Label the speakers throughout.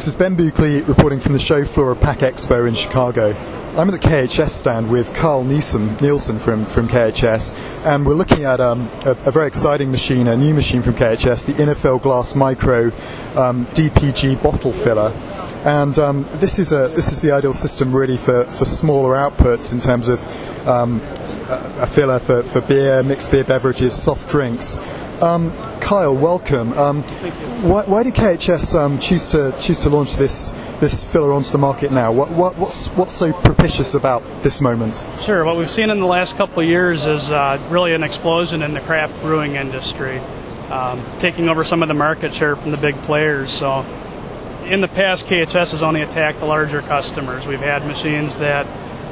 Speaker 1: This is Ben Buckley reporting from the show floor of Pack Expo in Chicago. I'm at the KHS stand with Carl Nielsen, from, from KHS, and we're looking at um, a, a, very exciting machine, a new machine from KHS, the Innofill Glass Micro um, DPG bottle filler. And um, this is a this is the ideal system really for, for smaller outputs in terms of um, a, a filler for, for beer, mixed beer beverages, soft drinks. Um, Kyle, welcome. Um, why, why, did KHS um, choose to choose to launch this this filler onto the market now? What, what, what's what's so propitious about this moment?
Speaker 2: Sure. What we've seen in the last couple of years is uh, really an explosion in the craft brewing industry, um, taking over some of the market share from the big players. So, in the past, KHS has only attacked the larger customers. We've had machines that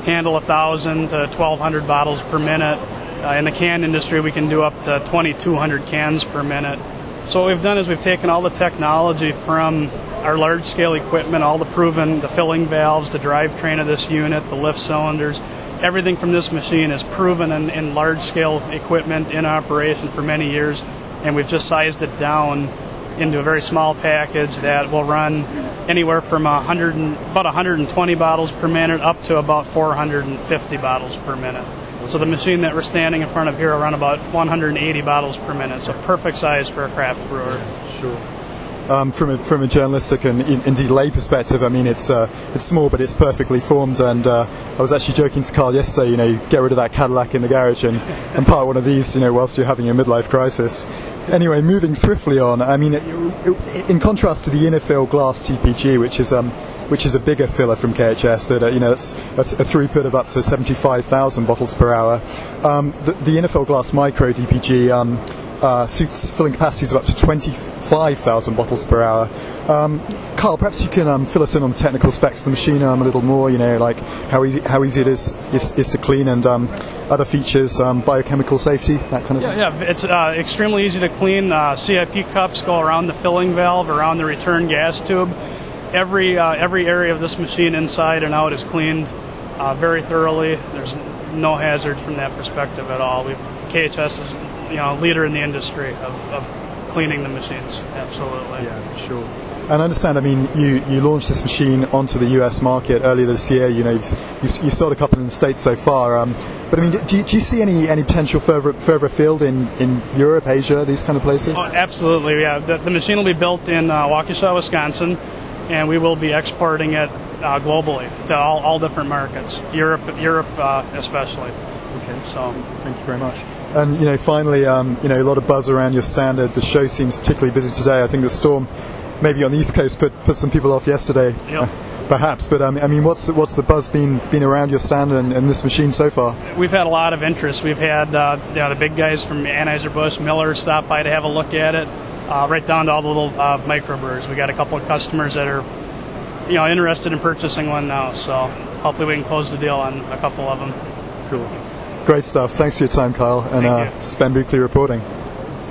Speaker 2: handle a thousand to twelve hundred bottles per minute uh, in the can industry, we can do up to 2,200 cans per minute. So what we've done is we've taken all the technology from our large scale equipment, all the proven, the filling valves, the drivetrain of this unit, the lift cylinders, everything from this machine is proven in, in large scale equipment in operation for many years, and we've just sized it down into a very small package that will run anywhere from 100 and, about 120 bottles per minute up to about 450 bottles per minute. So the machine that we're standing in front of here will run about 180 bottles per minute, so perfect size for a craft brewer.
Speaker 1: Sure. Um, from a, from a journalistic and indeed lay perspective, I mean it's uh, it's small but it's perfectly formed. And uh, I was actually joking to Carl yesterday, you know, get rid of that Cadillac in the garage and, and park one of these, you know, whilst you're having your midlife crisis. Anyway, moving swiftly on. I mean, in contrast to the Innofill Glass DPG, which is um, which is a bigger filler from KHS that uh, you know it's a, th- a, throughput of up to 75,000 bottles per hour. Um, the, the Innofill Glass Micro DPG um, uh, suits filling capacities of up to 25,000 bottles per hour. Um, Carl, perhaps you can um, fill us in on the technical specs of the machine um, a little more. You know, like how easy how easy it is is, is to clean and um, other features, um, biochemical safety, that kind of
Speaker 2: yeah,
Speaker 1: thing.
Speaker 2: Yeah, it's uh, extremely easy to clean. Uh, CIP cups go around the filling valve, around the return gas tube every uh, every area of this machine inside and out is cleaned uh, very thoroughly. There's no hazard from that perspective at all. We've KHS is you know a leader in the industry of, of cleaning the machines. Absolutely.
Speaker 1: Yeah, sure. And I understand. I mean, you, you launched this machine onto the U.S. market earlier this year. You know, you've, you've, you've sold a couple in the states so far. Um, but I mean, do you, do you, see any, any potential further further afield in, in Europe, Asia, these kind of places?
Speaker 2: Oh, absolutely. Yeah, the, the machine will be built in uh, Waukesha, Wisconsin and we will be exporting it uh, globally to all, all different markets, Europe, Europe uh, especially.
Speaker 1: Okay. So thank you very much. And you know, finally, um, you know, a lot of buzz around your standard. The show seems particularly busy today. I think the storm, maybe on the East Coast, put put some people off yesterday.
Speaker 2: Yep. Uh,
Speaker 1: perhaps, but um, I mean, what's the, what's the buzz been been around your stand and, and, this machine so far?
Speaker 2: We've had a lot of interest. We've had uh, you know, the big guys from Anheuser Busch, Miller, stop by to have a look at it uh, right down to all the little uh, microbrewers. We got a couple of customers that are, you know, interested in purchasing one now. So hopefully we can close the deal on a couple of them.
Speaker 1: Cool. Great stuff. Thanks for your time, Kyle. And uh, Spen Buckley reporting.